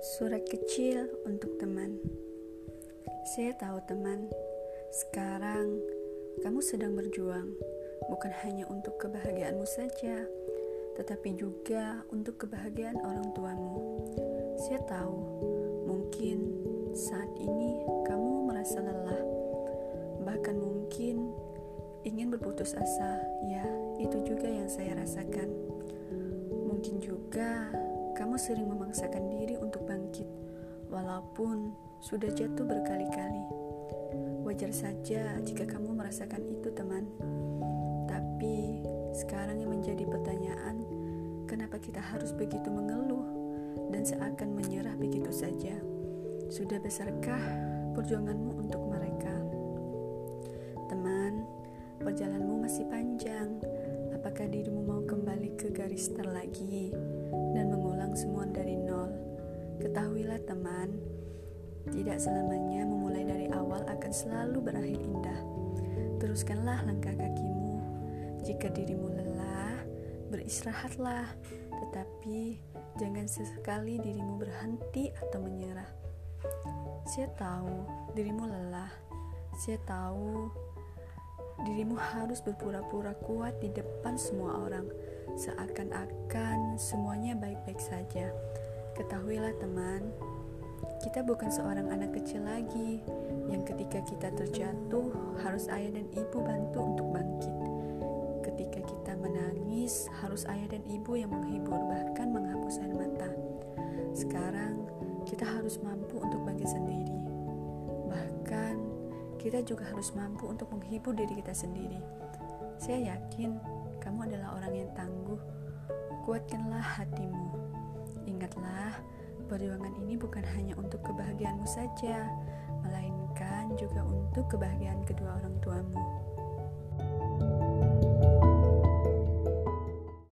Surat kecil untuk teman. Saya tahu teman, sekarang kamu sedang berjuang, bukan hanya untuk kebahagiaanmu saja, tetapi juga untuk kebahagiaan orang tuamu. Saya tahu, mungkin saat ini kamu merasa lelah, bahkan mungkin ingin berputus asa. Ya, itu juga yang saya rasakan. Mungkin juga kamu sering memaksakan diri untuk bangkit, walaupun sudah jatuh berkali-kali. Wajar saja jika kamu merasakan itu, teman. Tapi sekarang yang menjadi pertanyaan, kenapa kita harus begitu mengeluh dan seakan menyerah begitu saja? Sudah besarkah perjuanganmu untuk mereka? Teman, perjalananmu masih panjang. Apakah dirimu mau kembali ke garis start lagi Ketahuilah teman, tidak selamanya memulai dari awal akan selalu berakhir indah. Teruskanlah langkah kakimu. Jika dirimu lelah, beristirahatlah, tetapi jangan sesekali dirimu berhenti atau menyerah. Saya tahu dirimu lelah. Saya tahu dirimu harus berpura-pura kuat di depan semua orang, seakan-akan semuanya baik-baik saja. Ketahuilah, teman, kita bukan seorang anak kecil lagi yang ketika kita terjatuh harus ayah dan ibu bantu untuk bangkit. Ketika kita menangis, harus ayah dan ibu yang menghibur, bahkan menghapus air mata. Sekarang, kita harus mampu untuk bangkit sendiri. Bahkan, kita juga harus mampu untuk menghibur diri kita sendiri. Saya yakin kamu adalah orang yang tangguh. Kuatkanlah hatimu. Perjuangan ini bukan hanya untuk kebahagiaanmu saja, melainkan juga untuk kebahagiaan kedua orang tuamu.